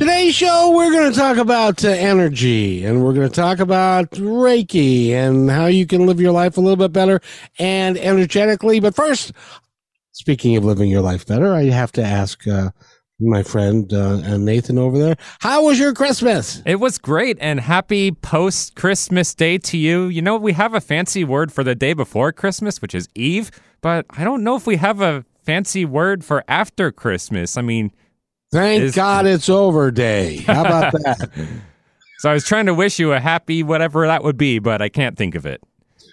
Today's show, we're going to talk about uh, energy and we're going to talk about Reiki and how you can live your life a little bit better and energetically. But first, speaking of living your life better, I have to ask uh, my friend uh, Nathan over there, how was your Christmas? It was great and happy post Christmas day to you. You know, we have a fancy word for the day before Christmas, which is Eve, but I don't know if we have a fancy word for after Christmas. I mean, Thank is, God it's over day. How about that? so I was trying to wish you a happy whatever that would be, but I can't think of it.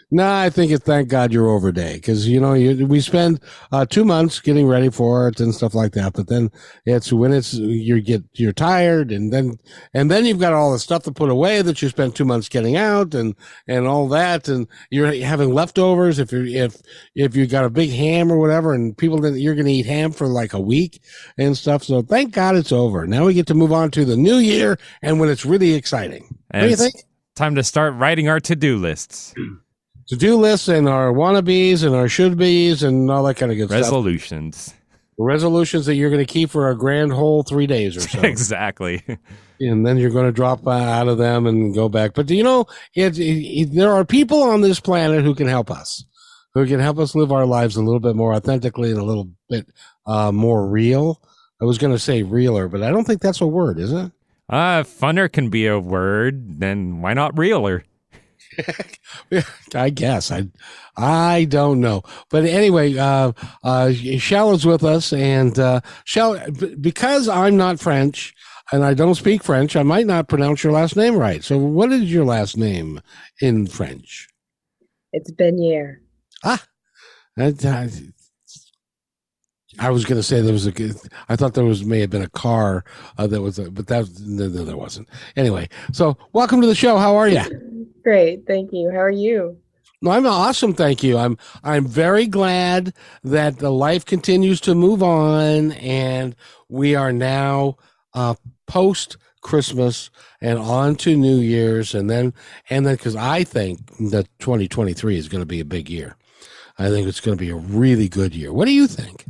No, I think it's thank God you're over day because you know you, we spend uh, two months getting ready for it and stuff like that. But then it's when it's you get you're tired and then and then you've got all the stuff to put away that you spent two months getting out and and all that and you're having leftovers if you if if you got a big ham or whatever and people that you're going to eat ham for like a week and stuff. So thank God it's over. Now we get to move on to the new year and when it's really exciting. And what do you think? Time to start writing our to do lists. to do lists and our wannabes and our should be's and all that kind of good resolutions. stuff. Resolutions Resolutions that you're going to keep for a grand whole three days or so. exactly. And then you're going to drop out of them and go back. But do you know, it, it, there are people on this planet who can help us, who can help us live our lives a little bit more authentically and a little bit uh, more real. I was going to say realer, but I don't think that's a word, is it? Uh, funner can be a word. Then why not realer? I guess I, I don't know, but anyway, uh, uh, Shell's with us, and uh, because I'm not French and I don't speak French, I might not pronounce your last name right. So, what is your last name in French? It's Benier. Ah, that, uh, I was going to say there was a. I thought there was may have been a car uh, that was, a, but that no, no, there wasn't. Anyway, so welcome to the show. How are you? Great, thank you. How are you? I'm awesome, thank you. I'm I'm very glad that the life continues to move on, and we are now uh, post Christmas and on to New Year's, and then and then because I think that 2023 is going to be a big year. I think it's going to be a really good year. What do you think?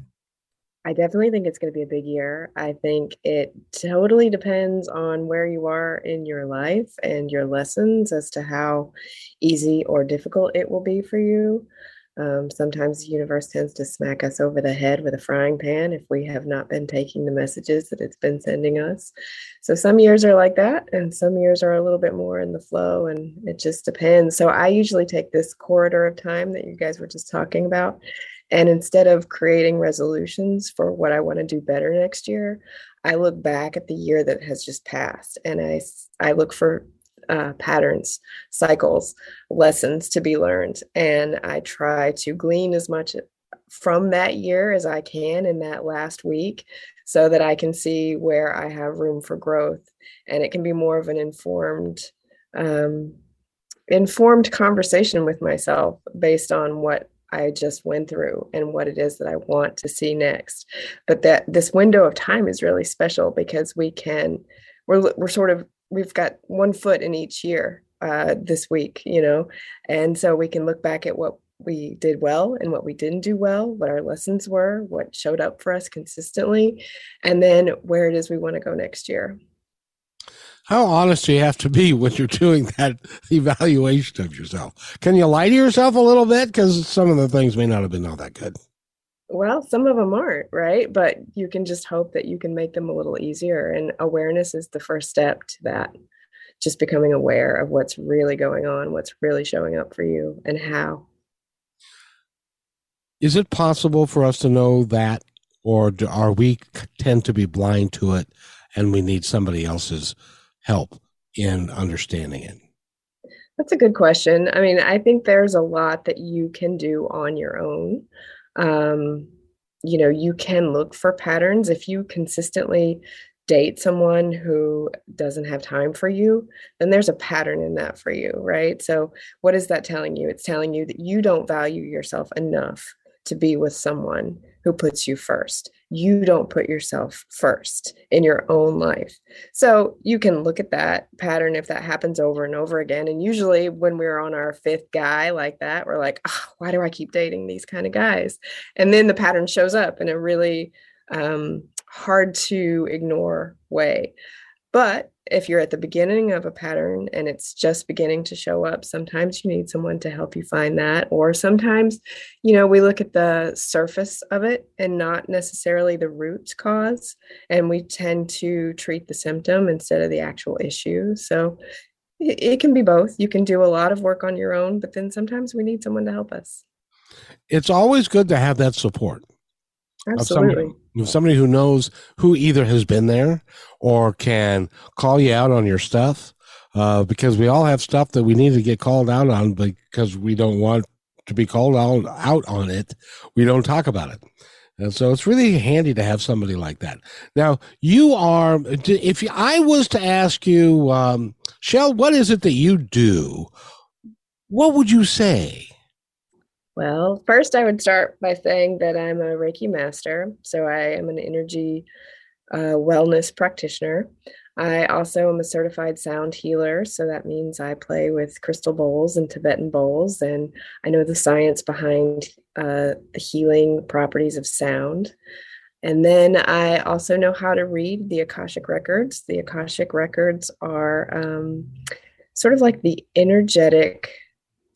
I definitely think it's going to be a big year. I think it totally depends on where you are in your life and your lessons as to how easy or difficult it will be for you. Um, sometimes the universe tends to smack us over the head with a frying pan if we have not been taking the messages that it's been sending us. So some years are like that, and some years are a little bit more in the flow, and it just depends. So I usually take this corridor of time that you guys were just talking about and instead of creating resolutions for what I want to do better next year, I look back at the year that has just passed and I, I look for uh, patterns, cycles, lessons to be learned. And I try to glean as much from that year as I can in that last week so that I can see where I have room for growth. And it can be more of an informed, um, informed conversation with myself based on what I just went through and what it is that I want to see next. But that this window of time is really special because we can we're we're sort of we've got one foot in each year uh, this week, you know, and so we can look back at what we did well and what we didn't do well, what our lessons were, what showed up for us consistently, and then where it is we want to go next year how honest do you have to be when you're doing that evaluation of yourself? Can you lie to yourself a little bit? Because some of the things may not have been all that good. Well, some of them aren't, right? But you can just hope that you can make them a little easier. And awareness is the first step to that. Just becoming aware of what's really going on, what's really showing up for you, and how. Is it possible for us to know that, or do, are we tend to be blind to it and we need somebody else's? Help in understanding it? That's a good question. I mean, I think there's a lot that you can do on your own. Um, you know, you can look for patterns if you consistently date someone who doesn't have time for you, then there's a pattern in that for you, right? So, what is that telling you? It's telling you that you don't value yourself enough to be with someone who puts you first. You don't put yourself first in your own life. So you can look at that pattern if that happens over and over again. And usually, when we're on our fifth guy like that, we're like, oh, why do I keep dating these kind of guys? And then the pattern shows up in a really um, hard to ignore way. But if you're at the beginning of a pattern and it's just beginning to show up, sometimes you need someone to help you find that. Or sometimes, you know, we look at the surface of it and not necessarily the root cause. And we tend to treat the symptom instead of the actual issue. So it, can be both. You can do a lot of work on your own, but then sometimes we need someone to help us. It's always good to have that support. Absolutely. Somebody, somebody who knows who either has been there or can call you out on your stuff. Uh, because we all have stuff that we need to get called out on because we don't want to be called out, out on it. We don't talk about it. And so it's really handy to have somebody like that. Now, you are, if I was to ask you, um, Shell, what is it that you do? What would you say? Well, first, I would start by saying that I'm a Reiki master. So I am an energy uh, wellness practitioner. I also am a certified sound healer. So that means I play with crystal bowls and Tibetan bowls, and I know the science behind uh, the healing properties of sound. And then I also know how to read the Akashic records. The Akashic records are um, sort of like the energetic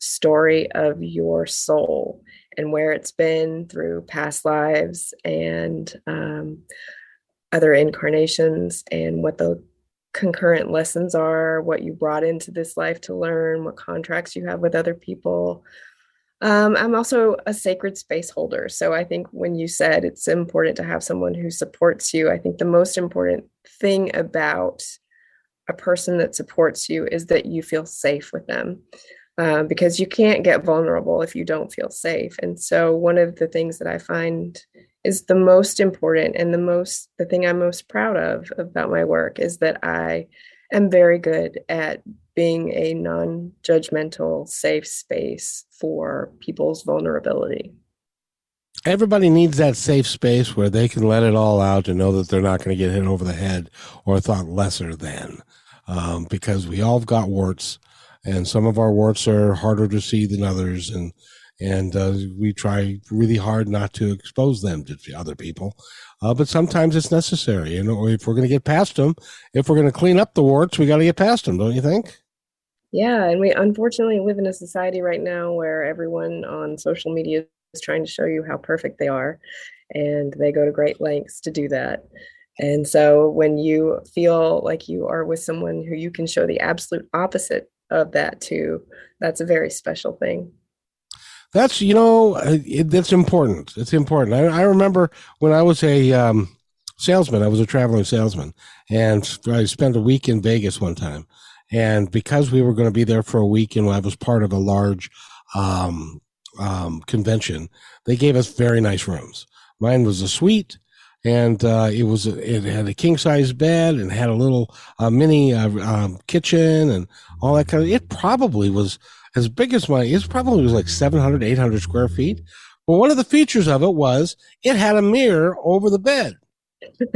story of your soul and where it's been through past lives and um, other incarnations and what the concurrent lessons are, what you brought into this life to learn, what contracts you have with other people. Um, I'm also a sacred space holder. So I think when you said it's important to have someone who supports you, I think the most important thing about a person that supports you is that you feel safe with them uh, because you can't get vulnerable if you don't feel safe. And so, one of the things that I find is the most important and the most, the thing I'm most proud of about my work is that I am very good at being a non judgmental, safe space for people's vulnerability. Everybody needs that safe space where they can let it all out and know that they're not going to get hit over the head or thought lesser than. Um, because we all have got warts and some of our warts are harder to see than others and and uh, we try really hard not to expose them to other people uh, but sometimes it's necessary and if we're going to get past them if we're going to clean up the warts we got to get past them don't you think? Yeah and we unfortunately live in a society right now where everyone on social media is trying to show you how perfect they are and they go to great lengths to do that. And so when you feel like you are with someone who you can show the absolute opposite of that too. That's a very special thing. That's you know it, that's important. It's important. I, I remember when I was a um, salesman. I was a traveling salesman, and I spent a week in Vegas one time. And because we were going to be there for a week, and I was part of a large um, um, convention, they gave us very nice rooms. Mine was a suite and uh, it was it had a king size bed and had a little uh, mini uh, um, kitchen and all that kind of. It probably was as big as my. It probably was like 700, 800 square feet. But one of the features of it was it had a mirror over the bed.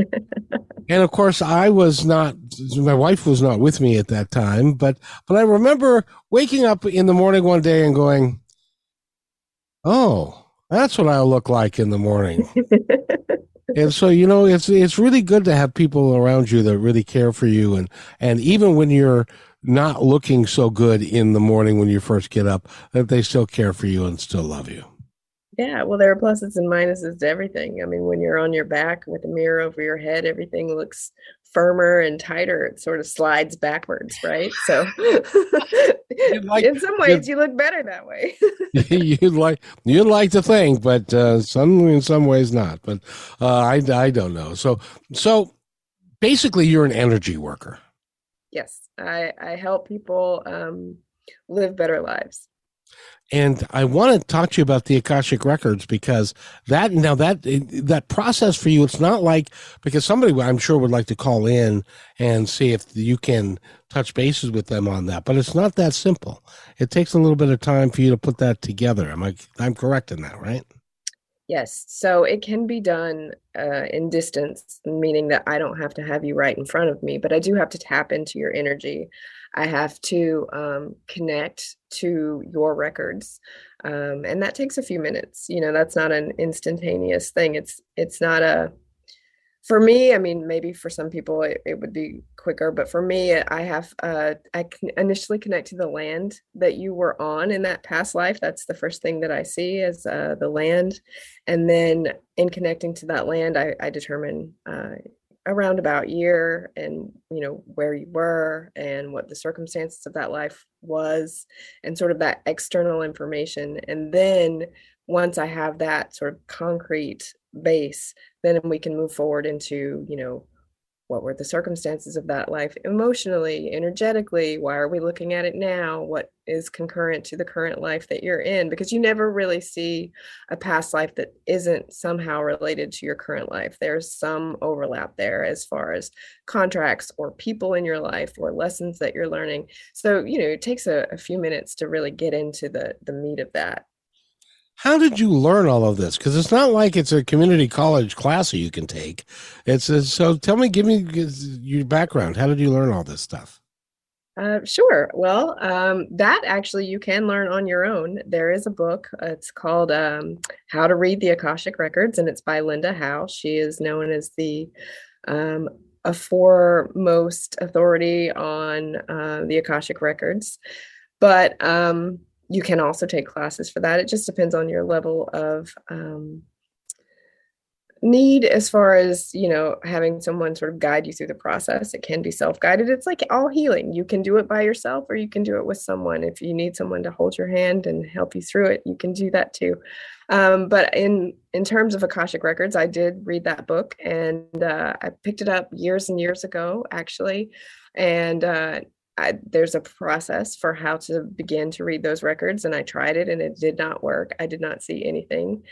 and of course, I was not. My wife was not with me at that time, but but I remember waking up in the morning one day and going, "Oh." That's what I look like in the morning. and so you know it's it's really good to have people around you that really care for you. And and even when you're not looking so good in the morning when you first get up that they still care for you and still love you. Yeah well there are pluses and minuses to everything. I mean when you're on your back with a mirror over your head everything looks firmer and tighter, it sort of slides backwards, right? So like, in some ways you look better that way. you'd like you'd like to think, but uh, some in some ways not. But uh, I I don't know. So so basically, you're an energy worker. Yes, I I help people um, live better lives. And I want to talk to you about the Akashic records because that now that that process for you, it's not like because somebody I'm sure would like to call in and see if you can touch bases with them on that, but it's not that simple. It takes a little bit of time for you to put that together. Am I I'm correct in that, right? Yes. So it can be done uh, in distance, meaning that I don't have to have you right in front of me, but I do have to tap into your energy. I have to um, connect to your records, um, and that takes a few minutes. You know, that's not an instantaneous thing. It's it's not a for me, I mean, maybe for some people it, it would be quicker, but for me, I have uh, I can initially connect to the land that you were on in that past life. That's the first thing that I see is uh, the land, and then in connecting to that land, I, I determine uh, a roundabout year and you know where you were and what the circumstances of that life was, and sort of that external information, and then once I have that sort of concrete base, then we can move forward into, you know, what were the circumstances of that life emotionally, energetically? Why are we looking at it now? What is concurrent to the current life that you're in? Because you never really see a past life that isn't somehow related to your current life. There's some overlap there as far as contracts or people in your life or lessons that you're learning. So, you know, it takes a, a few minutes to really get into the the meat of that. How did you learn all of this? Because it's not like it's a community college class that you can take. It's, it's so. Tell me, give me your background. How did you learn all this stuff? Uh, sure. Well, um, that actually you can learn on your own. There is a book. It's called um, How to Read the Akashic Records, and it's by Linda Howe. She is known as the um, a foremost authority on uh, the Akashic Records. But um, you can also take classes for that. It just depends on your level of um, need as far as you know having someone sort of guide you through the process. It can be self-guided. It's like all healing. You can do it by yourself or you can do it with someone. If you need someone to hold your hand and help you through it you can do that too. Um, but in in terms of akashic records i did read that book and uh, i picked it up years and years ago actually. And uh, I, there's a process for how to begin to read those records and i tried it and it did not work. I did not see anything.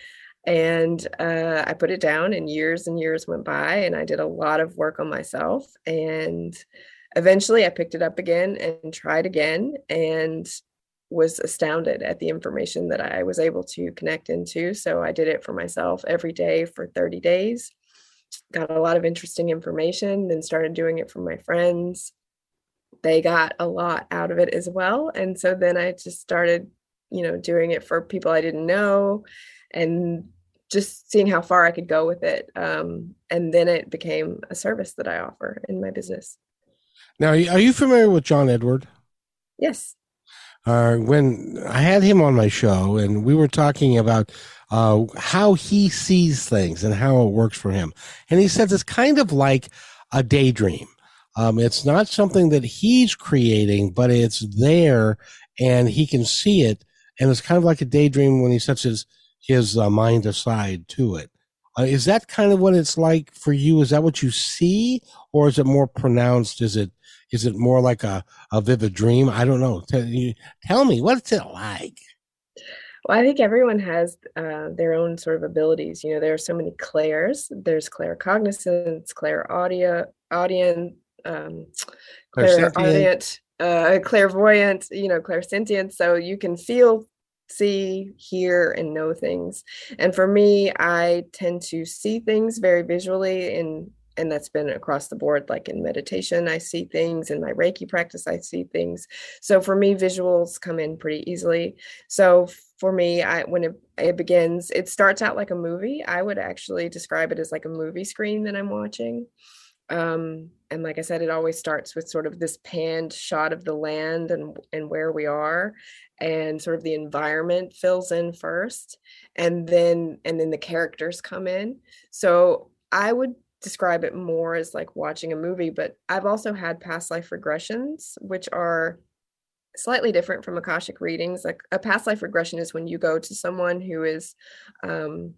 And uh, i put it down and years and years went by and i did a lot of work on myself and eventually i picked it up again and tried again and was astounded at the information that i was able to connect into. So i did it for myself every day for 30 days got a lot of interesting information then started doing it for my friends they got a lot out of it as well. And so then I just started, you know, doing it for people I didn't know and just seeing how far I could go with it. Um, and then it became a service that I offer in my business. Now, are you familiar with John Edward? Yes. Uh, when I had him on my show, and we were talking about uh, how he sees things and how it works for him, and he says it's kind of like a daydream. Um, it's not something that he's creating, but it's there and he can see it. And it's kind of like a daydream when he sets his, his uh, mind aside to it. Uh, is that kind of what it's like for you? Is that what you see or is it more pronounced? Is it, is it more like a, a vivid dream? I don't know. Tell, you, tell me, what's it like? Well, I think everyone has uh, their own sort of abilities. You know, there are so many clairs. There's claircognizance, clair audio, audience, um, clairaudient, uh, clairvoyant, you know, clairsentient. So you can feel, see, hear, and know things. And for me, I tend to see things very visually and and that's been across the board like in meditation i see things. In my reiki practice i see things. So for me visuals come in pretty easily. So for me i when it, it begins it starts out like a movie. I would actually describe it as like a movie screen that i'm watching um, and like I said, it always starts with sort of this panned shot of the land and and where we are, and sort of the environment fills in first, and then and then the characters come in. So I would describe it more as like watching a movie, but I've also had past life regressions, which are slightly different from akashic readings. Like a past life regression is when you go to someone who is um,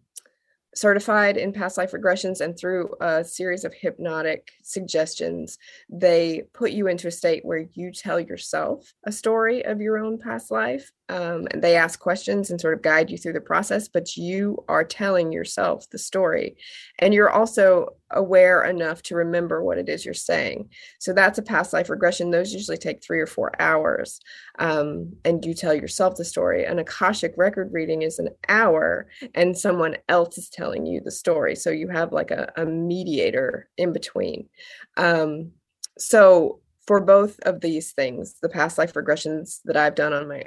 certified in past life regressions and through a series of hypnotic suggestions they put you into a state where you tell yourself a story of your own past life um, and they ask questions and sort of guide you through the process, but you are telling yourself the story. And you're also aware enough to remember what it is you're saying. So that's a past life regression. Those usually take three or four hours. Um, and you tell yourself the story. An Akashic record reading is an hour, and someone else is telling you the story. So you have like a, a mediator in between. Um, so for both of these things, the past life regressions that I've done on my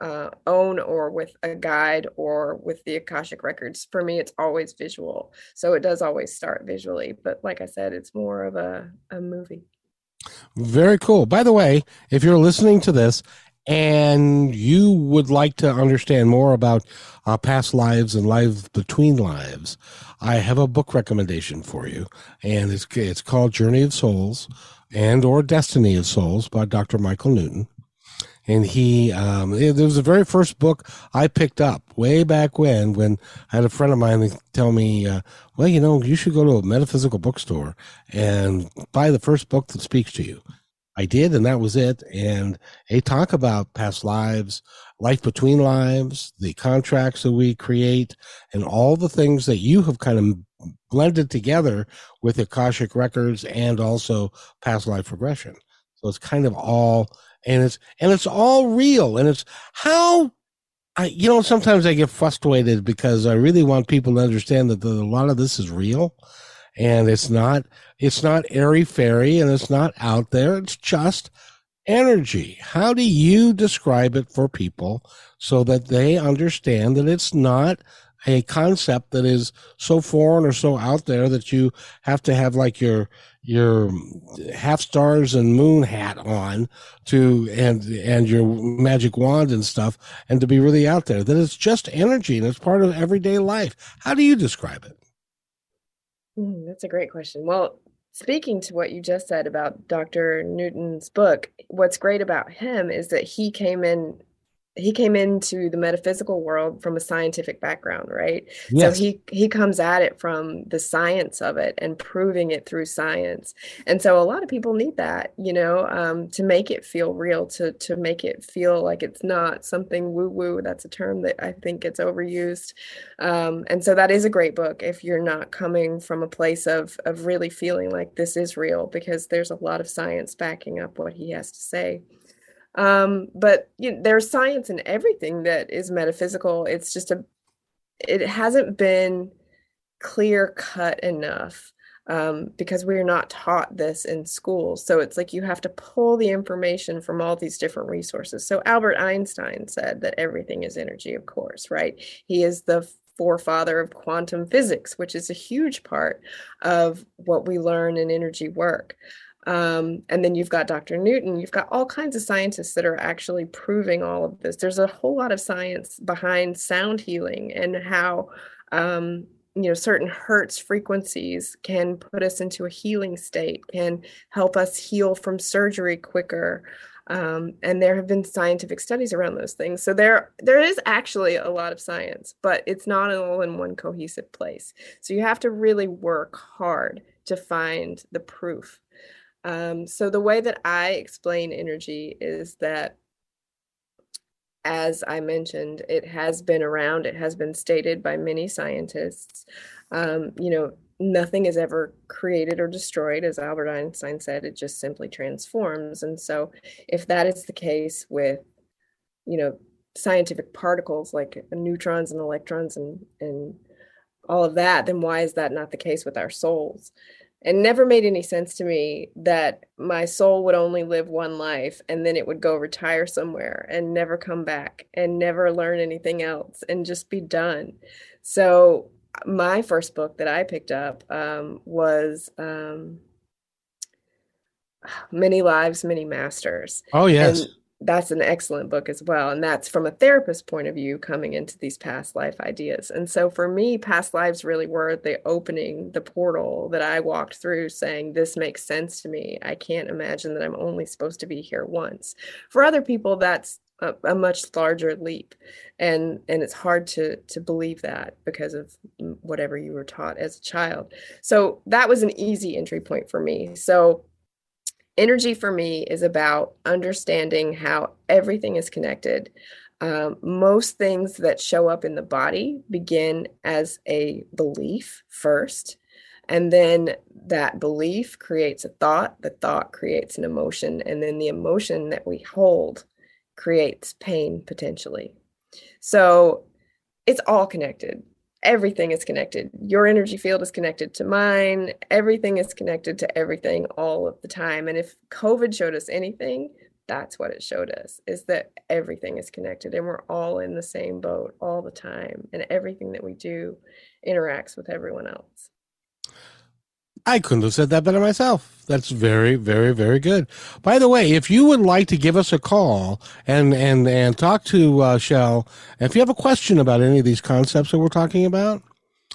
uh, own or with a guide or with the Akashic records. For me, it's always visual. So it does always start visually. But like I said, it's more of a, a movie. Very cool. By the way, if you're listening to this and you would like to understand more about uh, past lives and lives between lives, I have a book recommendation for you, and it's it's called Journey of Souls and or Destiny of Souls by Dr. Michael Newton and he um, it, was the very first book I picked up way back when when I had a friend of mine tell me, uh, well, you know, you should go to a metaphysical bookstore and buy the first book that speaks to you. I did, and that was it. And they talk about past lives, life between lives, the contracts that we create, and all the things that you have kind of blended together with Akashic records and also past life regression. So it's kind of all and it's and it's all real and it's how I you know sometimes I get frustrated because I really want people to understand that the, a lot of this is real and it's not it's not airy fairy and it's not out there. It's just energy. How do you describe it for people so that they understand that it's not a concept that is so foreign or so out there that you have to have like your your half stars and moon hat on to and and your magic wand and stuff and to be really out there. That it's just energy and it's part of everyday life. How do you describe it? Mm, that's a great question. Well speaking to what you just said about dr newton's book what's great about him is that he came in he came into the metaphysical world from a scientific background right? Yes. so he he comes at it from the science of it and proving it through science. And so a lot of people need that you know um, to make it feel real to to make it feel like it's not something woo woo that's a term that i think gets overused. Um, and so that is a great book if you're not coming from a place of of really feeling like this is real because there's a lot of science backing up what he has to say um, but you know, there's science in everything that is metaphysical. It's just a, it hasn't been clear cut enough um, because we're not taught this in school. So it's like you have to pull the information from all these different resources. So Albert Einstein said that everything is energy, of course, right? He is the forefather of quantum physics, which is a huge part of what we learn in energy work. Um, and then you've got Dr. Newton, you've got all kinds of scientists that are actually proving all of this. There's a whole lot of science behind sound healing and how um, you know certain hertz frequencies can put us into a healing state, can help us heal from surgery quicker. Um, and there have been scientific studies around those things. So there there is actually a lot of science, but it's not all in one cohesive place. So you have to really work hard to find the proof. Um, so the way that I explain energy is that, as I mentioned, it has been around. It has been stated by many scientists. Um, you know, nothing is ever created or destroyed, as Albert Einstein said. It just simply transforms. And so, if that is the case with, you know, scientific particles like neutrons and electrons and and all of that, then why is that not the case with our souls? It never made any sense to me that my soul would only live one life and then it would go retire somewhere and never come back and never learn anything else and just be done. So, my first book that I picked up um, was um, Many Lives, Many Masters. Oh, yes. And that's an excellent book as well and that's from a therapist point of view coming into these past life ideas. And so for me past lives really were the opening the portal that i walked through saying this makes sense to me. I can't imagine that i'm only supposed to be here once. For other people that's a, a much larger leap and and it's hard to to believe that because of whatever you were taught as a child. So that was an easy entry point for me. So energy for me is about understanding how everything is connected Um, most things that show up in the body begin as a belief first. And then that belief creates a thought, the thought creates an emotion, and then the emotion that we hold creates pain potentially. So it's all connected. Everything is connected. Your energy field is connected to mine. Everything is connected to everything all of the time. And if COVID showed us anything, that's what it showed us is that everything is connected and we're all in the same boat all the time and everything that we do interacts with everyone else I couldn't have said that better myself. That's very, very, very good. By the way, if you would like to give us a call and and and talk to uh, Shell, if you have a question about any of these concepts that we're talking about,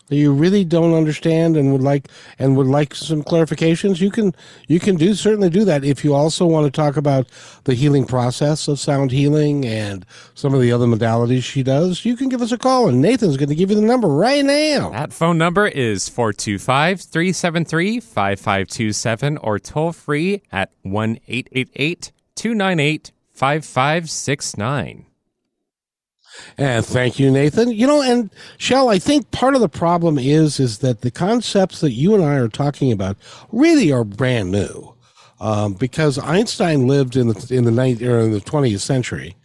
that you really don't understand and would like and would like some clarifications, you can you can do certainly do that. If you also want to talk about the healing process of sound healing and some of the other modalities she does, you can give us a call and Nathan's going to give you the number right now. That phone number is 425-373-5527 or toll free at 1-888-298-5569. And thank you, Nathan. You know, and Shell, I think part of the problem is is that the concepts that you and I are talking about really are brand new, um, because Einstein lived in the in the night or in the twentieth century,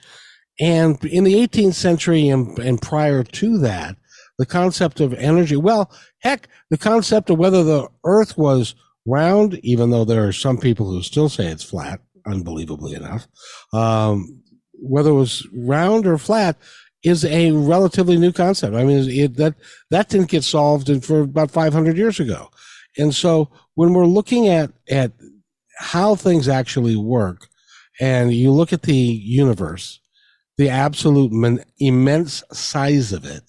and in the eighteenth century and, and prior to that, the concept of energy. Well, heck, the concept of whether the Earth was round, even though there are some people who still say it's flat, unbelievably enough. Um, whether it was round or flat, is a relatively new concept. I mean, it, that that didn't get solved in, for about 500 years ago, and so when we're looking at at how things actually work, and you look at the universe, the absolute immense size of it,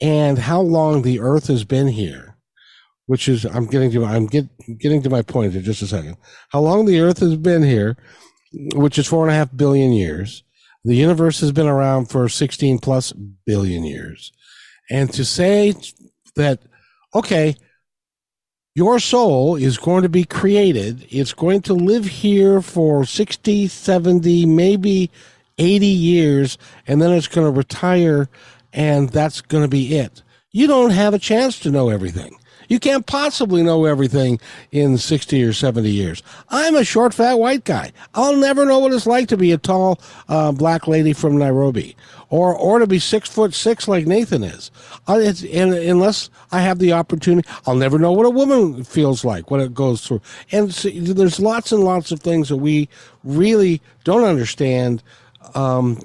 and how long the Earth has been here, which is I'm getting to I'm get, getting to my point in just a second. How long the Earth has been here, which is four and a half billion years the universe has been around for 16 plus billion years. And to say that, okay, your soul is going to be created, it's going to live here for 60, 70, maybe 80 years, and then it's going to retire, and that's going to be it. You don't have a chance to know everything. You can't possibly know everything in 60 or 70 years. I'm a short, fat white guy. I'll never know what it's like to be a tall uh, black lady from Nairobi or, or to be six foot six like Nathan is. Uh, and unless I have the opportunity, I'll never know what a woman feels like, what it goes through. And so, there's lots and lots of things that we really don't understand. Um,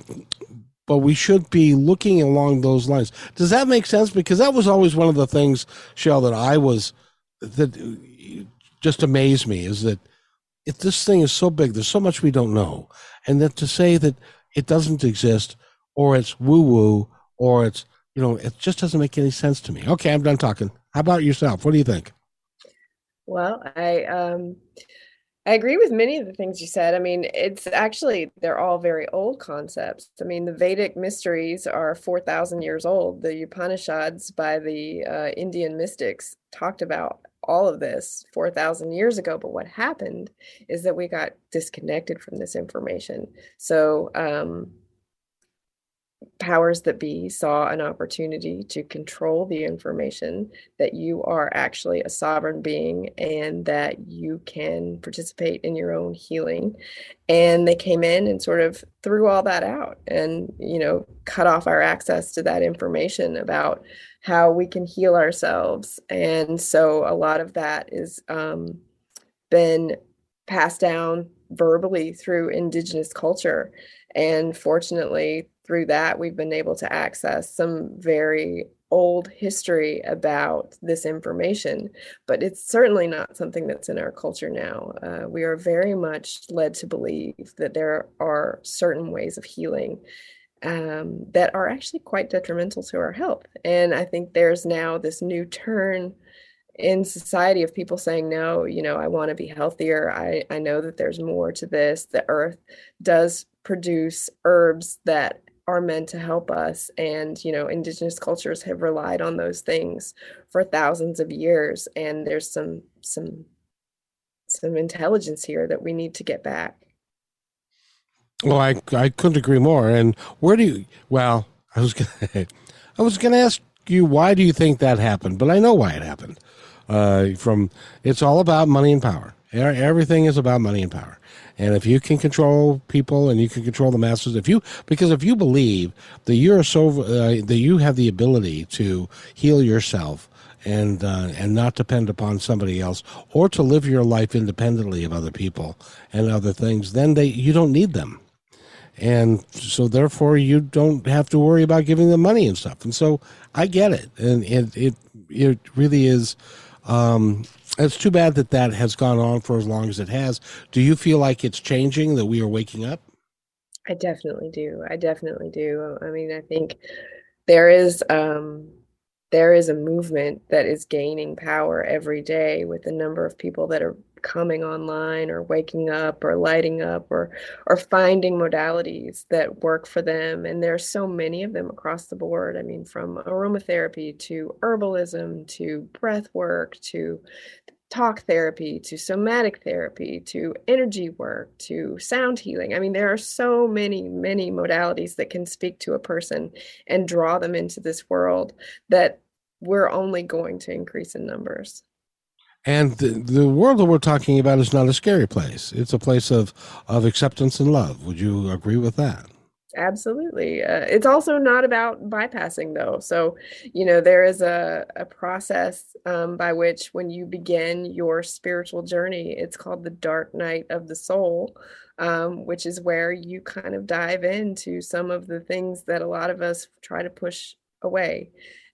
but we should be looking along those lines. Does that make sense? Because that was always one of the things, Shell, that I was that just amazed me is that if this thing is so big, there's so much we don't know, and that to say that it doesn't exist or it's woo woo or it's you know it just doesn't make any sense to me. Okay, I'm done talking. How about yourself? What do you think? Well, I um I agree with many of the things you said. I mean, it's actually, they're all very old concepts. I mean, the Vedic mysteries are 4,000 years old. The Upanishads by the uh, Indian mystics talked about all of this 4,000 years ago. But what happened is that we got disconnected from this information. So, um, powers that be saw an opportunity to control the information that you are actually a sovereign being and that you can participate in your own healing. And they came in and sort of threw all that out and you know cut off our access to that information about how we can heal ourselves. And so a lot of that is um, been passed down verbally through indigenous culture. And fortunately through that, we've been able to access some very old history about this information, but it's certainly not something that's in our culture now. Uh, we are very much led to believe that there are certain ways of healing um, that are actually quite detrimental to our health. And I think there's now this new turn in society of people saying no you know i want to be healthier i i know that there's more to this the earth does produce herbs that are meant to help us and you know indigenous cultures have relied on those things for thousands of years and there's some some some intelligence here that we need to get back Well, I I couldn't agree more. And where do you? Well, I was gonna, I was to ask you why do you think that happened, but I know why it happened. Uh, from it's all about money and power. Everything is about money and power. And if you can control people and you can control the masses, if you because if you believe that you're so uh, that you have the ability to heal yourself and uh, and not depend upon somebody else or to live your life independently of other people and other things, then they you don't need them. And so therefore you don't have to worry about giving them money and stuff. And so i get it. And it it, it really is um, it's too bad that that has gone on for as long as it has. Do you feel like it's changing that we are waking up? I definitely do. I definitely do. I mean i think there is um there is a movement that is gaining power every day with the number of people that are coming online or waking up or lighting up or or finding modalities that work for them. And there's so many of them across the board. I mean from aromatherapy to herbalism to breath work to talk therapy to somatic therapy to energy work to sound healing. I mean there are so many many modalities that can speak to a person and draw them into this world that we're only going to increase in numbers and the, the world that we're talking about is not a scary place. It's a place of, of acceptance and love. Would you agree with that? Absolutely. Uh, it's also not about bypassing, though. So, you know, there is a, a process um, by which, when you begin your spiritual journey, it's called the dark night of the soul, um, which is where you kind of dive into some of the things that a lot of us try to push away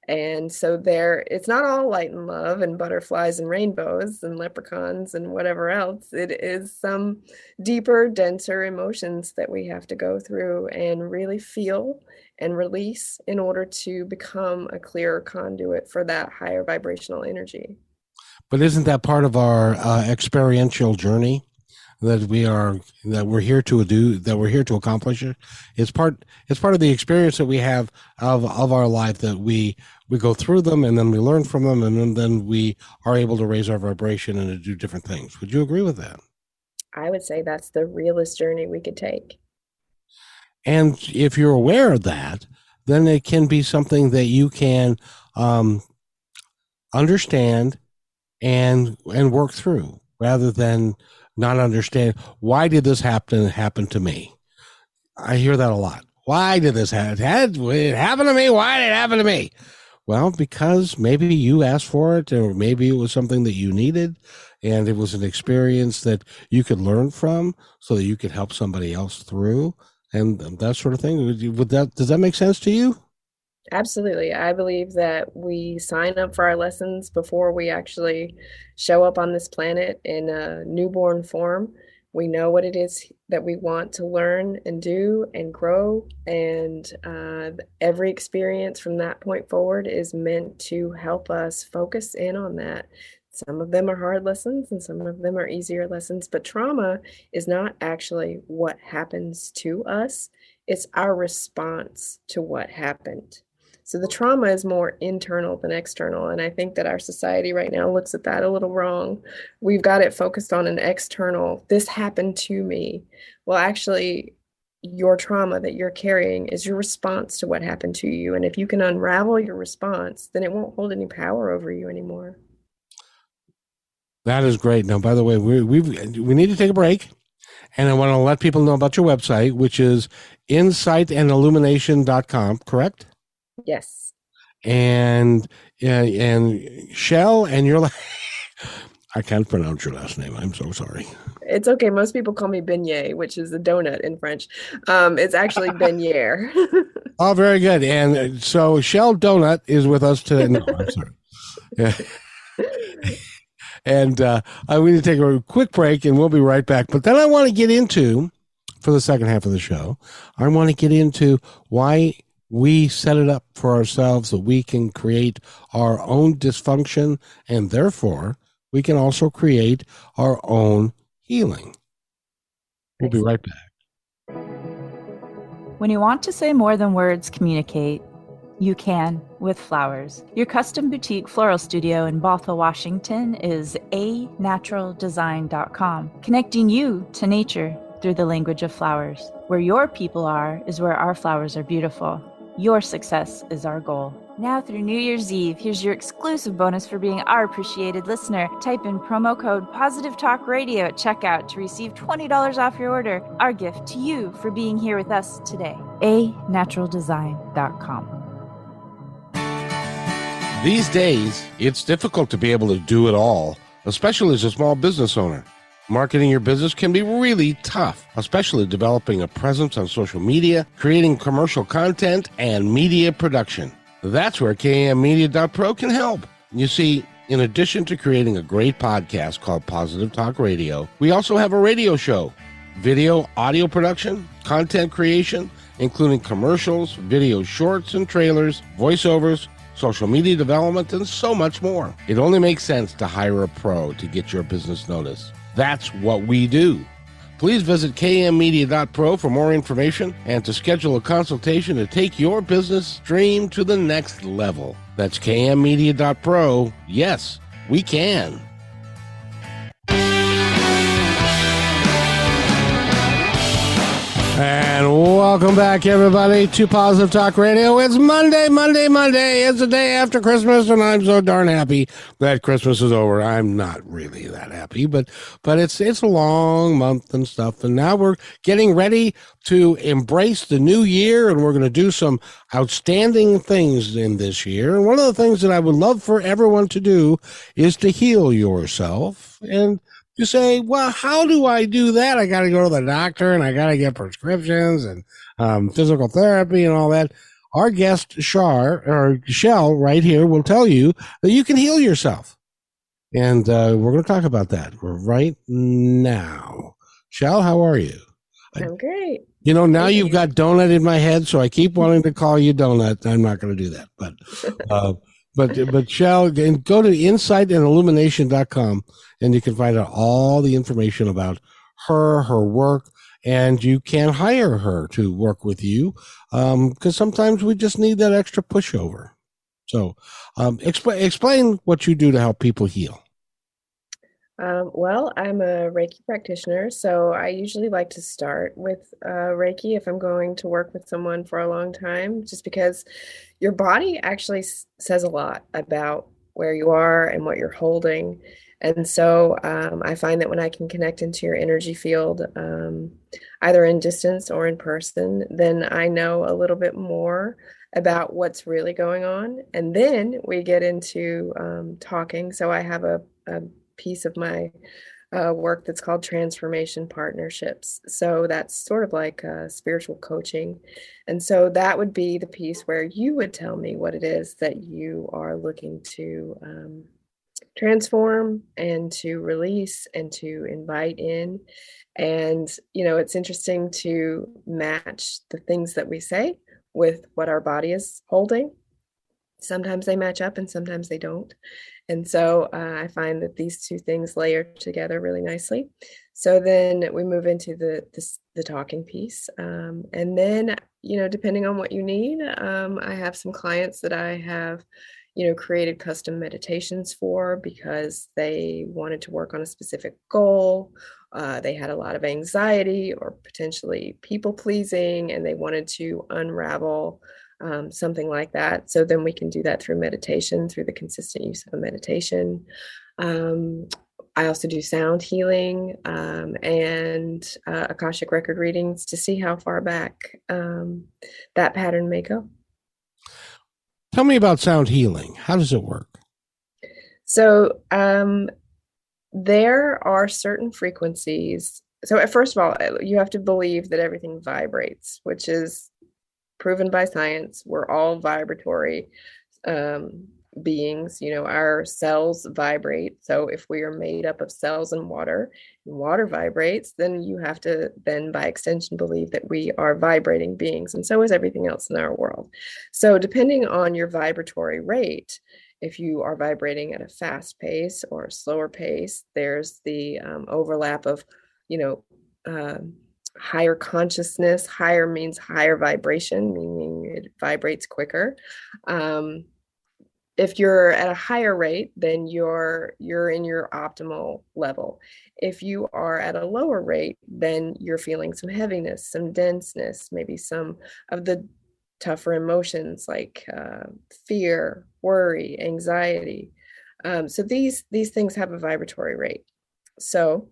and so there it's not all light and love and butterflies and rainbows and leprechauns and whatever else. It is some deeper denser emotions that we have to go through and really feel and release in order to become a clearer conduit for that higher vibrational energy. But isn't that part of our uh, experiential journey that we are that we're here to do that we're here to accomplish it. It's part it's part of the experience that we have of of our life that we we go through them and then we learn from them and then, then we are able to raise our vibration and to do different things. Would you agree with that? I would say that's the realest journey we could take. And if you're aware of that then it can be something that you can um, understand and and work through rather than not understand why did this happen happen to me. I hear that a lot. Why did this happen? It happened to me. Why did it happen to me? Well, because maybe you asked for it, or maybe it was something that you needed, and it was an experience that you could learn from, so that you could help somebody else through, and um, that sort of thing. Would that does that make sense to you? Absolutely. I believe that we sign up for our lessons before we actually show up on this planet in a newborn form. We know what it is that we want to learn and do and grow. And uh, every experience from that point forward is meant to help us focus in on that. Some of them are hard lessons and some of them are easier lessons, but trauma is not actually what happens to us, it's our response to what happened. So the trauma is more internal than external. And I think that our society right now looks at that a little wrong. We've got it focused on an external, this happened to me. Well, actually, your trauma that you're carrying is your response to what happened to you. And if you can unravel your response, then it won't hold any power over you anymore. That is great. Now, by the way, we we we need to take a break, and I want to let people know about your website, which is insightandillumination.com, correct? Yes. And and Shell and you're like I can't pronounce your last name. I'm so sorry. It's okay. Most people call me beignet, which is a donut in French. Um, it's actually beignet. oh, very good. And uh, so Shell Donut is with us today. No, I'm sorry. Yeah. and uh, I we need to take a quick break, and we'll be right back. But then I want to get into for the second half of the show. I want to get into why we set it up for ourselves that we can create our own dysfunction and therefore we can also create our own healing. We'll be right back. When you want to say more than words communicate, you can with flowers. Your custom boutique floral studio in Bothell, Washington is a naturaldesign.com, connecting you to nature through the language of flowers. Where your people are is where our flowers are beautiful. Your success is our goal. Now through New Year's Eve, here's your exclusive bonus for being our appreciated listener. Type in promo code Positive Talk Radio at checkout to receive $20 off your order. Our gift to you for being here with us today. A naturaldesign.com. These days, it's difficult to be able to do it all, especially as a small business owner. Marketing your business can be really tough, especially developing a presence on social media, creating commercial content, and media production. That's where KMmedia.pro can help. You see, in addition to creating a great podcast called Positive Talk Radio, we also have a radio show, video, audio production, content creation, including commercials, video shorts and trailers, voiceovers, social media development, and so much more. It only makes sense to hire a pro to get your business noticed. That's what we do. Please visit kmmedia.pro for more information and to schedule a consultation to take your business stream to the next level. That's kmmedia.pro. Yes, we can. And welcome back, everybody, to Positive Talk Radio. It's Monday, Monday, Monday. It's the day after Christmas, and I'm so darn happy that Christmas is over. I'm not really that happy, but but it's it's a long month and stuff, and now we're getting ready to embrace the new year, and we're going to do some outstanding things in this year. And one of the things that I would love for everyone to do is to heal yourself and you say, well, how do I do that? I got to go to the doctor and I got to get prescriptions and um, physical therapy and all that. Our guest, Shar or Shell, right here, will tell you that you can heal yourself. And uh, we're going to talk about that right now. Shell, how are you? I'm great. You know, now you've got donut in my head, so I keep wanting to call you donut. I'm not going to do that, but, uh, but, but Shell, and go to insightandillumination.com and you can find out all the information about her, her work, and you can hire her to work with you because um, sometimes we just need that extra pushover. So, um, explain explain what you do to help people heal. Um, well, I'm a Reiki practitioner, so I usually like to start with uh, Reiki if I'm going to work with someone for a long time, just because your body actually s- says a lot about where you are and what you're holding. And so um, I find that when I can connect into your energy field, um, either in distance or in person, then I know a little bit more about what's really going on. And then we get into um, talking. So I have a, a piece of my uh, work that's called transformation partnerships. So that's sort of like uh, spiritual coaching. And so that would be the piece where you would tell me what it is that you are looking to um, transform and to release and to invite in. And, you know, it's interesting to match the things that we say with what our body is holding. Sometimes they match up and sometimes they don't. And so uh, I find that these two things layer together really nicely. So then we move into the the, the talking piece, um, and then you know, depending on what you need, um, I have some clients that I have you know, created custom meditations for because they wanted to work on a specific goal. Uh, they had a lot of anxiety or potentially people pleasing, and they wanted to unravel um, something like that. So then we can do that through meditation, through the consistent use of a meditation. Um, I also do sound healing um, and uh, Akashic record readings to see how far back um, that pattern may go. Tell me about sound healing. How does it work? So, um, there are certain frequencies. So, first of all, you have to believe that everything vibrates, which is proven by science. We're all vibratory um, beings you know our cells vibrate so if we are made up of cells and water and water vibrates then you have to then by extension believe that we are vibrating beings and so is everything else in our world so depending on your vibratory rate if you are vibrating at a fast pace or a slower pace there's the um, overlap of you know um, higher consciousness higher means higher vibration meaning it vibrates quicker. Um, if you're at a higher rate then you're you're in your optimal level. If you are at a lower rate then you're feeling some heaviness some denseness maybe some of the tougher emotions like uh, fear worry anxiety. Um, so these these things have a vibratory rate. So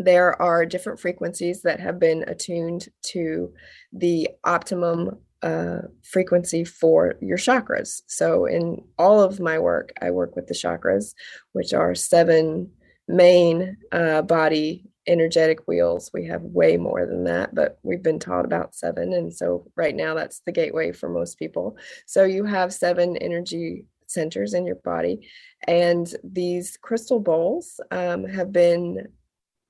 there are different frequencies that have been attuned to the optimum uh, frequency for your chakras. So, in all of my work, I work with the chakras, which are seven main uh, body energetic wheels. We have way more than that, but we've been taught about seven. And so, right now, that's the gateway for most people. So, you have seven energy centers in your body. And these crystal bowls um, have been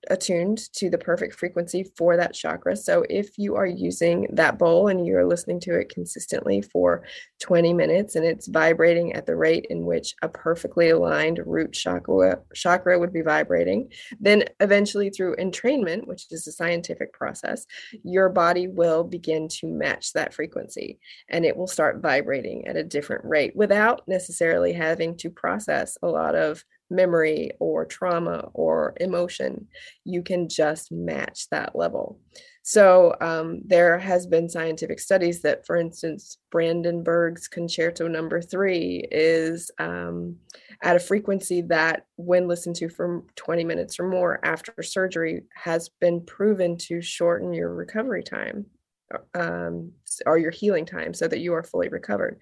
attuned to the perfect frequency for that chakra. So if you are using that bowl and you're listening to it consistently for 20 minutes and it's vibrating at the rate in which a perfectly aligned root chakra chakra would be vibrating, then eventually through entrainment, which is a scientific process, your body will begin to match that frequency and it will start vibrating at a different rate without necessarily having to process a lot of memory or trauma or emotion, you can just match that level. So um, there has been scientific studies that, for instance, Brandenburg's concerto number three is um, at a frequency that, when listened to for 20 minutes or more after surgery, has been proven to shorten your recovery time um, or your healing time so that you are fully recovered.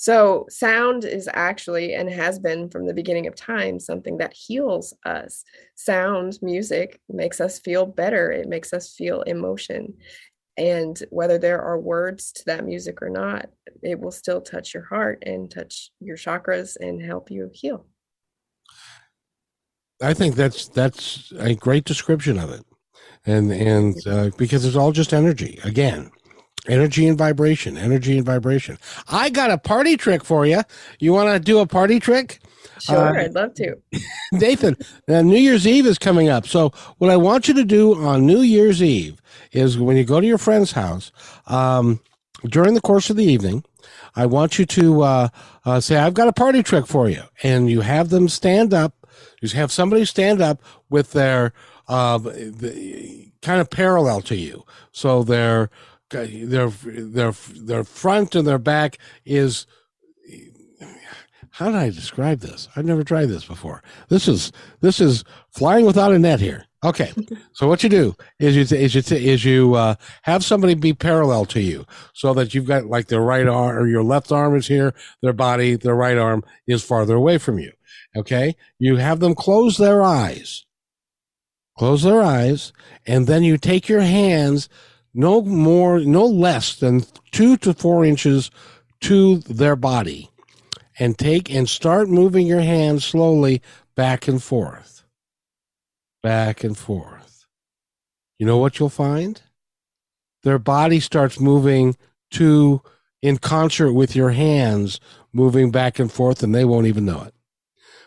So, sound is actually and has been from the beginning of time something that heals us. Sound, music makes us feel better, it makes us feel emotion. And whether there are words to that music or not, it will still touch your heart and touch your chakras and help you heal. I think that's that's a great description of it, and and uh, because it's all just energy again Energy and vibration, energy and vibration. I got a party trick for you. You want to do a party trick? Sure, uh, I'd love to. Nathan, uh, New Year's Eve is coming up. So, what I want you to do on New Year's Eve is when you go to your friend's house, um, during the course of the evening, I want you to uh, uh, say, I've got a party trick for you. And you have them stand up. You have somebody stand up with their uh, the, kind of parallel to you. So they're their their their front and their back is how did I describe this? I've never tried this before. This is this is flying without a net here. Okay, so what you do is you is you is you uh, have somebody be parallel to you, so that you've got like their right arm or your left arm is here, their body, their right arm is farther away from you. Okay, you have them close their eyes, close their eyes, and then you take your hands no more, no less than two to four inches to their body and take and start moving your hands slowly back and forth. Back and forth. You know what you'll find? Their body starts moving to in concert with your hands moving back and forth and they won't even know it.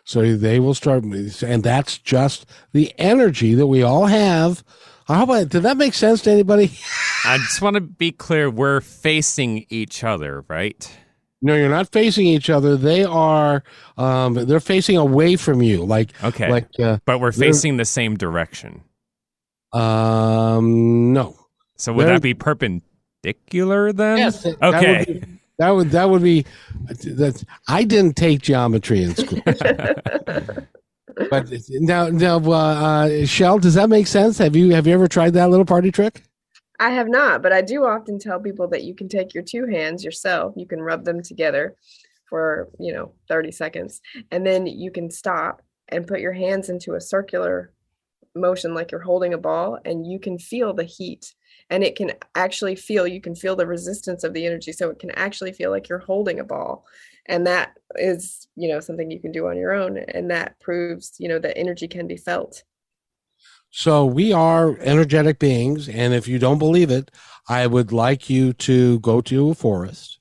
So they will start, and that's just the energy that we all have how about did that make sense to anybody? I just want to be clear: we're facing each other, right? No, you're not facing each other. They are. Um, they're facing away from you, like okay, like. Uh, but we're facing the same direction. Um, no. So would they're, that be perpendicular then? Yes. Okay. That would that would be. That I didn't take geometry in school. but now, now, uh, uh, Shell, does that make sense? Have you have you ever tried that little party trick? I have not, but I do often tell people that you can take your two hands yourself, you can rub them together for you know 30 seconds, and then you can stop and put your hands into a circular motion like you're holding a ball, and you can feel the heat and it can actually feel you can feel the resistance of the energy so it can actually feel like you're holding a ball and that is you know something you can do on your own and that proves you know that energy can be felt. So we are energetic beings and if you don't believe it i would like you to go to a forest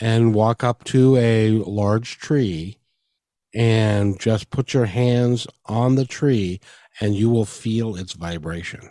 and walk up to a large tree and just put your hands on the tree and you will feel its vibration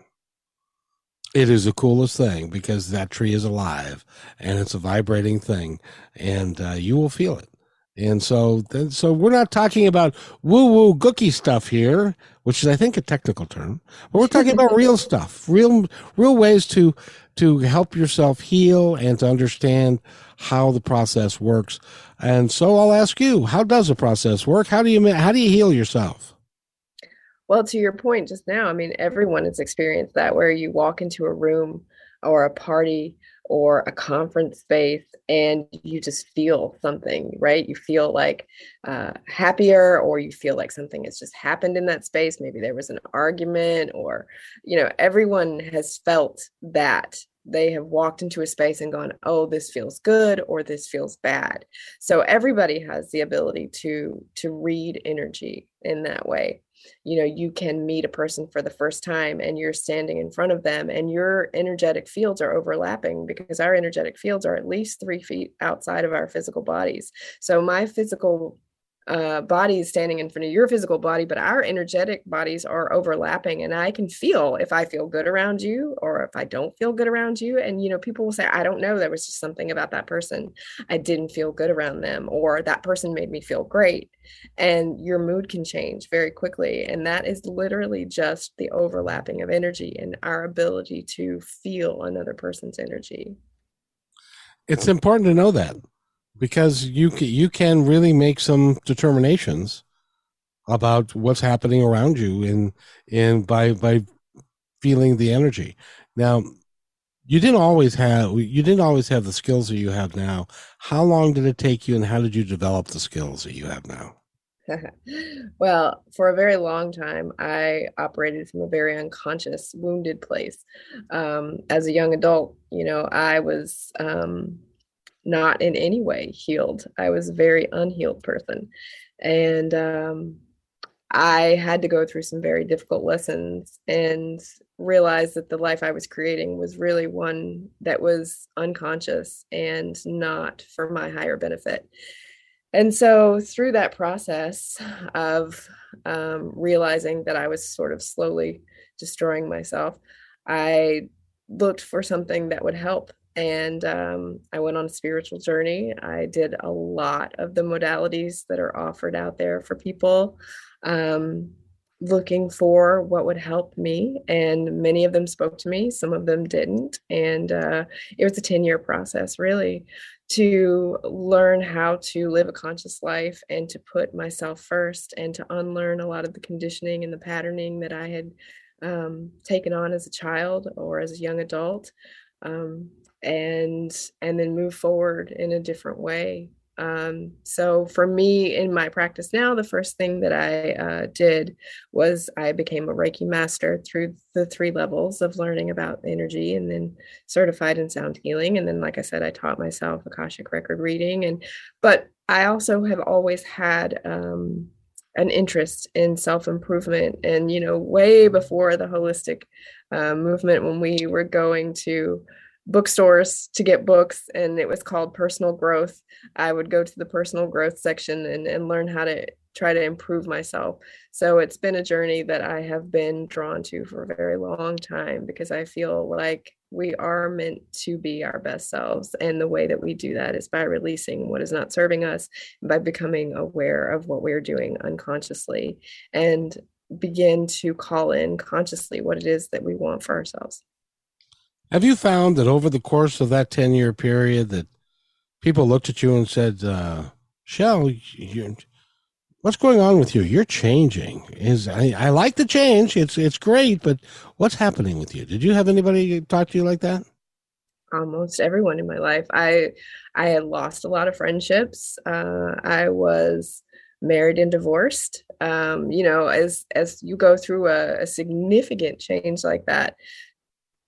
it is the coolest thing because that tree is alive and it's a vibrating thing, and uh, you will feel it. And so, so we're not talking about woo woo gookie stuff here, which is, I think, a technical term, but we're talking about real stuff, real, real ways to, to help yourself heal and to understand how the process works. And so I'll ask you, how does the process work? How do you, how do you heal yourself? Well, to your point just now, I mean, everyone has experienced that where you walk into a room or a party or a conference space and you just feel something right? You feel like uh, happier or you feel like something has just happened in that space. Maybe there was an argument or you know everyone has felt that. They have walked into a space and gone oh this feels good or this feels bad. So everybody has the ability to to read energy in that way you know you can meet a person for the first time and you're standing in front of them and your energetic fields are overlapping because our energetic fields are at least three feet outside of our physical bodies. So my physical uh, body is standing in front of your physical body, but our energetic bodies are overlapping. And I can feel if I feel good around you or if I don't feel good around you. And, you know, people will say, I don't know, there was just something about that person. I didn't feel good around them, or that person made me feel great. And your mood can change very quickly. And that is literally just the overlapping of energy and our ability to feel another person's energy. It's important to know that because you can, you can really make some determinations about what's happening around you and in by by feeling the energy. Now, you didn't always have you didn't always have the skills that you have now. How long did it take you, and how did you develop the skills that you have now? well, for a very long time, I operated from a very unconscious, wounded place. Um, as a young adult, you know, I was um, not in any way healed. I was a very unhealed person. And um, I had to go through some very difficult lessons and realize that the life I was creating was really one that was unconscious and not for my higher benefit. And so, through that process of um, realizing that I was sort of slowly destroying myself, I looked for something that would help and um, I went on a spiritual journey. I did a lot of the modalities that are offered out there for people, um, looking for what would help me. And many of them spoke to me, some of them didn't. And uh, it was a 10 year process, really, to learn how to live a conscious life and to put myself first and to unlearn a lot of the conditioning and the patterning that I had um, taken on as a child or as a young adult. Um, and and then move forward in a different way. Um, so for me in my practice now the first thing that i uh, did was i became a reiki master through the three levels of learning about energy and then certified in sound healing. And then like i said i taught myself akashic record reading and but i also have always had um, an interest in self improvement and you know way before the holistic uh, movement when we were going to bookstores to get books and it was called personal growth. I would go to the personal growth section and, and learn how to try to improve myself. So it's been a journey that i have been drawn to for a very long time because i feel like we are meant to be our best selves. And the way that we do that is by releasing what is not serving us by becoming aware of what we're doing unconsciously and begin to call in consciously what it is that we want for ourselves have you found that over the course of that 10 year period that people looked at you and said, uh, Shell, what's going on with you? You're changing. Is I, I like the change. It's it's great, but what's happening with you? Did you have anybody talk to you like that? Almost everyone in my life. I I had lost a lot of friendships. Uh, I was married and divorced. Um, you know, as as you go through a, a significant change like that,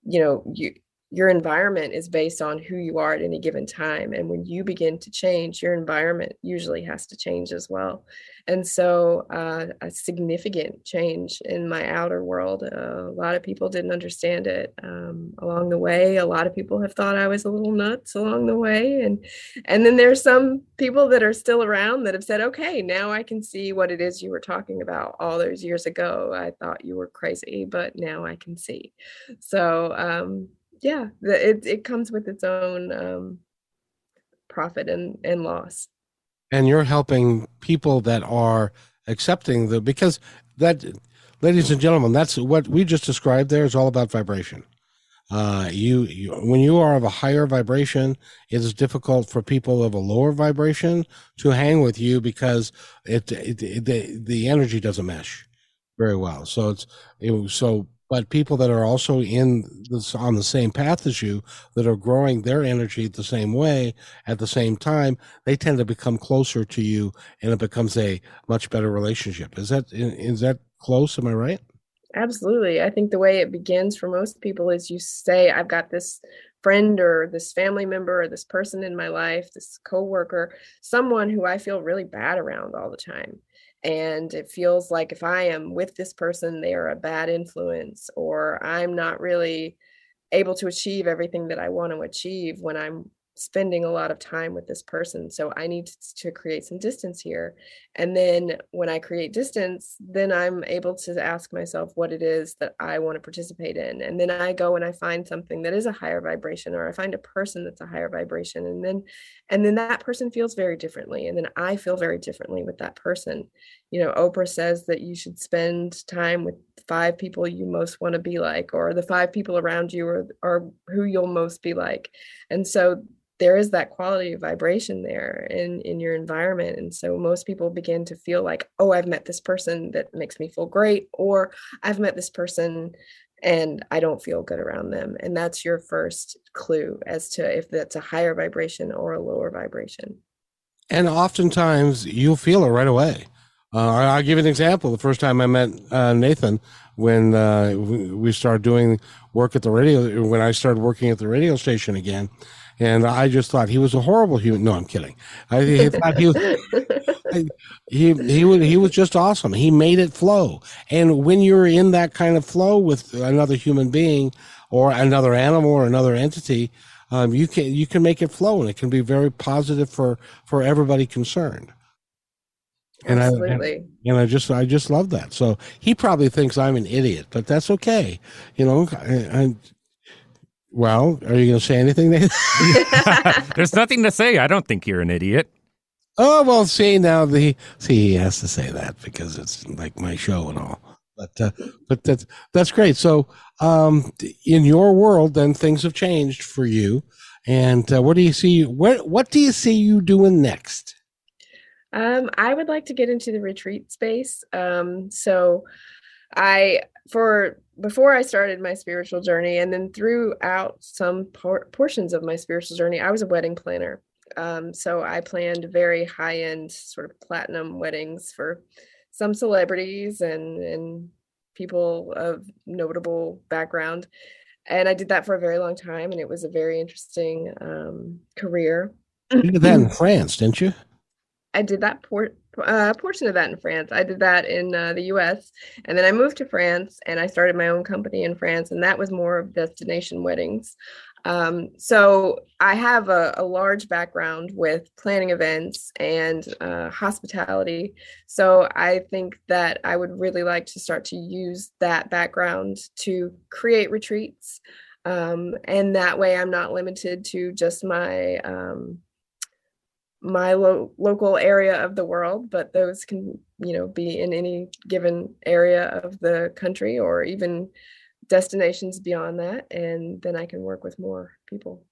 you know you your environment is based on who you are at any given time and when you begin to change your environment usually has to change as well. And so uh, a significant change in my outer world uh, a lot of people didn't understand it um, along the way. A lot of people have thought i was a little nuts along the way and and then there's some people that are still around that have said okay now i can see what it is you were talking about all those years ago. I thought you were crazy but now i can see. So um, yeah, it it comes with its own um, profit and and loss. And you're helping people that are accepting the because that, ladies and gentlemen, that's what we just described. There is all about vibration. Uh, you, you, when you are of a higher vibration, it is difficult for people of a lower vibration to hang with you because it, it, it the the energy doesn't mesh very well. So it's it, so but people that are also in this on the same path as you that are growing their energy the same way at the same time they tend to become closer to you and it becomes a much better relationship. Is that is that close? Am i right? Absolutely. I think the way it begins for most people is you say i've got this friend or this family member or this person in my life this coworker someone who i feel really bad around all the time. And it feels like if i am with this person they are a bad influence or i'm not really able to achieve everything that i want to achieve when i'm spending a lot of time with this person so i need to create some distance here and then when i create distance then i'm able to ask myself what it is that i want to participate in and then i go and i find something that is a higher vibration or i find a person that's a higher vibration and then and then that person feels very differently and then i feel very differently with that person. You know oprah says that you should spend time with five people you most want to be like or the five people around you or are who you'll most be like and so there is that quality of vibration there in in your environment. And so most people begin to feel like oh i've met this person that makes me feel great or i've met this person and i don't feel good around them. And that's your first clue as to if that's a higher vibration or a lower vibration. And oftentimes you'll feel it right away. Uh, I'll give you an example. The first time I met uh, Nathan, when uh, we started doing work at the radio, when I started working at the radio station again, and I just thought he was a horrible human. No, I'm kidding. I, I thought he was, he he was he was just awesome. He made it flow, and when you're in that kind of flow with another human being or another animal or another entity, um, you can you can make it flow, and it can be very positive for for everybody concerned. And Absolutely. I and, and I just I just love that. So he probably thinks I'm an idiot, but that's okay. You know, I, I well, are you going to say anything? There's nothing to say. I don't think you're an idiot. Oh well, see now the see he has to say that because it's like my show and all. But uh, but that's that's great. So um, in your world, then things have changed for you. And uh, what do you see? What what do you see you doing next? Um, I would like to get into the retreat space. Um, so I for before I started my spiritual journey, and then throughout some por- portions of my spiritual journey, I was a wedding planner. Um, so I planned very high end, sort of platinum weddings for some celebrities and and people of notable background. And I did that for a very long time, and it was a very interesting um, career. You did that in France, didn't you? I did that por- uh, portion of that in France. I did that in uh, the U.S. and then I moved to France and I started my own company in France, and that was more of destination weddings. Um, so I have a, a, large background with planning events and uh, hospitality. So I think that I would really like to start to use that background to create retreats. Um, and that way I'm not limited to just my um, my lo- local area of the world, but those can, you know, be in any given area of the country or even destinations beyond that. And then I can work with more people.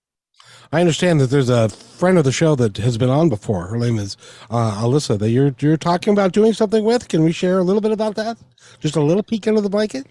I understand that there's a friend of the show that has been on before. Her name is uh, Alyssa. That you're you're talking about doing something with. Can we share a little bit about that? Just a little peek under the blanket.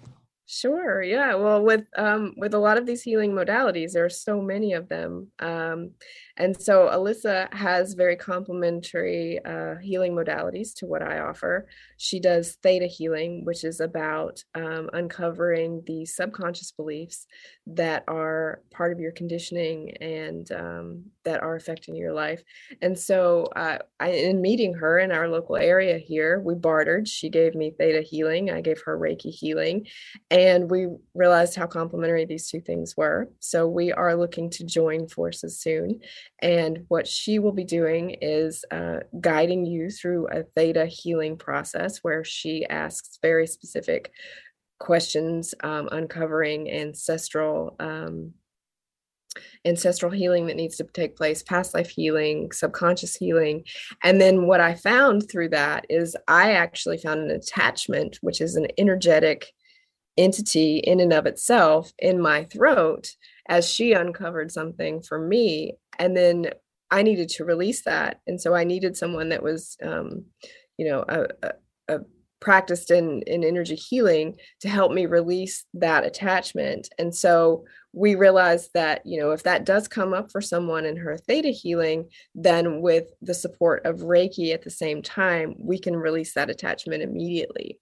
Sure. Yeah. Well, with um, with a lot of these healing modalities, there are so many of them, um, and so Alyssa has very complementary uh, healing modalities to what I offer. She does theta healing, which is about um, uncovering the subconscious beliefs that are part of your conditioning and um, that are affecting your life. And so, uh, I, in meeting her in our local area here, we bartered. She gave me theta healing, I gave her Reiki healing, and we realized how complementary these two things were. So, we are looking to join forces soon and what she will be doing is uh, guiding you through a theta healing process where she asks very specific questions, um, uncovering ancestral um, ancestral healing that needs to take place, past life healing, subconscious healing. And then what I found through that is I actually found an attachment, which is an energetic entity in and of itself in my throat as she uncovered something for me. And then I needed to release that. And so I needed someone that was, um, you know, a, a, a practiced in in energy healing to help me release that attachment. And so we realized that you know if that does come up for someone in her theta healing then with the support of reiki at the same time we can release that attachment immediately.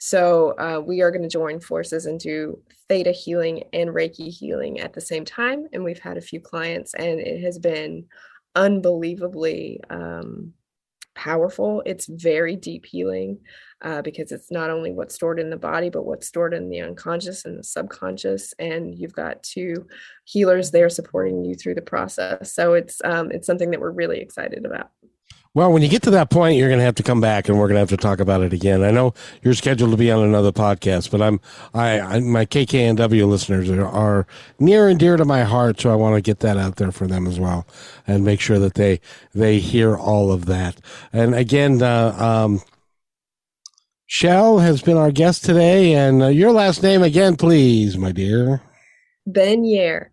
So uh, we are going to join forces and do theta healing and reiki healing at the same time and we've had a few clients and it has been unbelievably um, powerful. It's very deep healing uh, because it's not only what's stored in the body, but what's stored in the unconscious and the subconscious. And you've got two healers there supporting you through the process. So it's um, it's something that we're really excited about. Well, when you get to that point, you're going to have to come back, and we're going to have to talk about it again. I know you're scheduled to be on another podcast, but I'm, I, I my KKNW listeners are, are, near and dear to my heart, so I want to get that out there for them as well, and make sure that they they hear all of that. And again, uh, um, Shell has been our guest today, and uh, your last name again, please, my dear. Benier.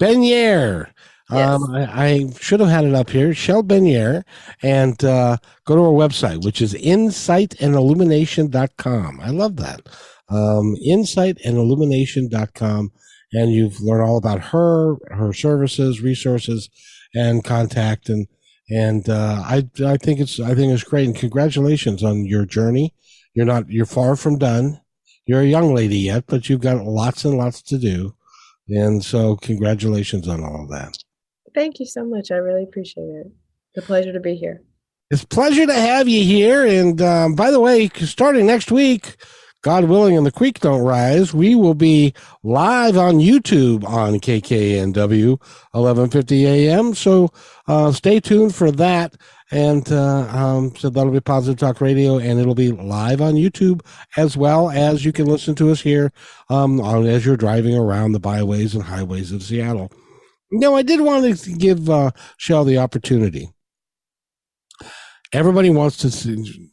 Benier. Yes. Um, I, I, should have had it up here. Shell Benier, and uh, go to our website, which is insightandillumination.com. I love that. Um, insightandillumination.com. And you've learned all about her, her services, resources, and contact. And and uh, I I think it's I think it's great. And congratulations on your journey you're not, you're far from done. You're a young lady yet, but you've got lots and lots to do. And so congratulations on all of that. Thank you so much. I really appreciate it. It's a pleasure to be here. It's a pleasure to have you here. And um, by the way, starting next week, God willing, and the creek don't rise, we will be live on YouTube on KKNW 1150 AM. So uh, stay tuned for that. And uh, um, so that'll be Positive Talk Radio, and it'll be live on YouTube as well as you can listen to us here um, on, as you're driving around the byways and highways of Seattle. Now, I did want to give uh, Shell the opportunity. Everybody wants to see,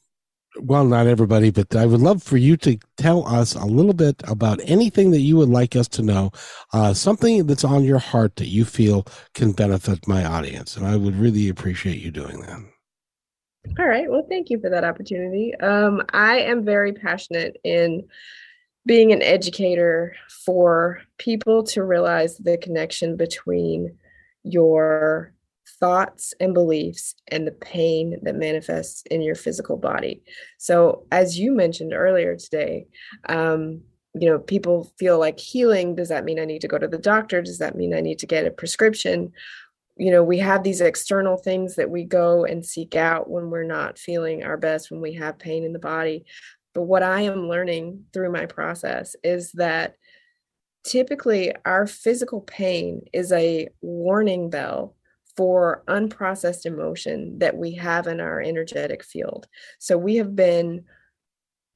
well, not everybody, but I would love for you to tell us a little bit about anything that you would like us to know, uh, something that's on your heart that you feel can benefit my audience. And I would really appreciate you doing that. All right. Well, thank you for that opportunity. Um, I am very passionate in being an educator for people to realize the connection between your thoughts and beliefs and the pain that manifests in your physical body. So, as you mentioned earlier today, um, you know, people feel like healing. Does that mean I need to go to the doctor? Does that mean I need to get a prescription? You know, we have these external things that we go and seek out when we're not feeling our best, when we have pain in the body. But what I am learning through my process is that typically our physical pain is a warning bell for unprocessed emotion that we have in our energetic field. So we have been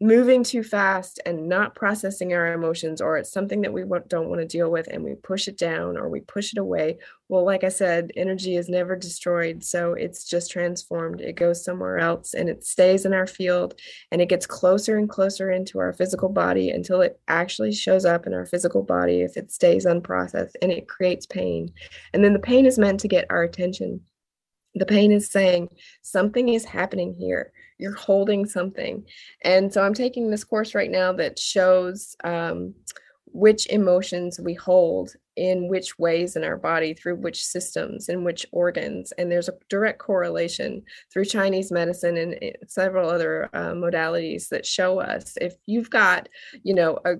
moving too fast and not processing our emotions, or it's something that we don't want to deal with and we push it down or we push it away. Well, like I said, energy is never destroyed. So it's just transformed. It goes somewhere else and it stays in our field and it gets closer and closer into our physical body until it actually shows up in our physical body if it stays unprocessed and it creates pain. And then the pain is meant to get our attention. The pain is saying something is happening here you're holding something. And so I'm taking this course right now that shows um, which emotions we hold in which ways in our body through which systems and which organs and there's a direct correlation through chinese medicine and eh, several other uh, modalities that show us if you've got you know a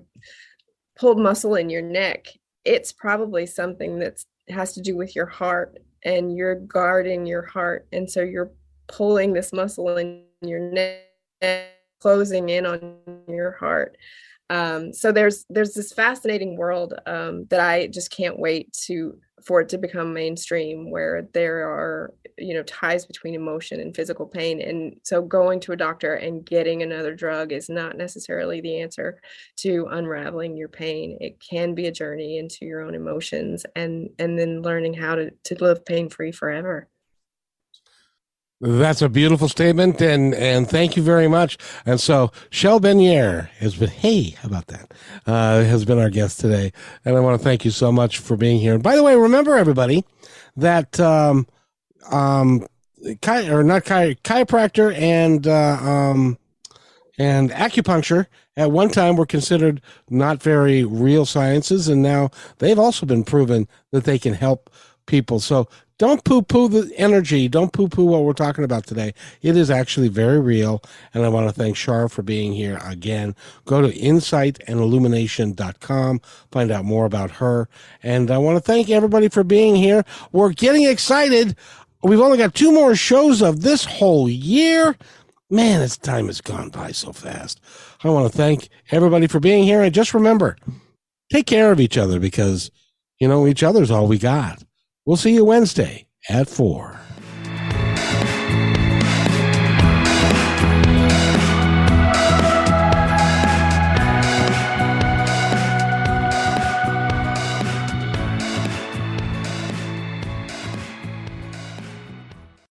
pulled muscle in your neck it's probably something that has to do with your heart and you're guarding your heart and so you're pulling this muscle in your neck, closing in on your heart. Um, so there's there's this fascinating world um, that I just can't wait to for it to become mainstream where there are you know ties between emotion and physical pain. And so going to a doctor and getting another drug is not necessarily the answer to unraveling your pain. It can be a journey into your own emotions and and then learning how to to live pain free forever that's a beautiful statement, and and thank you very much. And so, Shell Benier has been, hey, how about that? Uh, has been our guest today, and I want to thank you so much for being here. And by the way, remember everybody that um, um, chi- or not chi- chiropractor and uh, um, and acupuncture at one time were considered not very real sciences, and now they've also been proven that they can help people. So don't poo poo the energy. Don't poo poo what we're talking about today. It is actually very real. And I want to thank Shar for being here again. Go to insightandillumination.com, find out more about her. And I want to thank everybody for being here. We're getting excited. We've only got two more shows of this whole year. Man, this time has gone by so fast. I want to thank everybody for being here. And just remember, take care of each other because, you know, each other's all we got. We'll see you Wednesday at 4.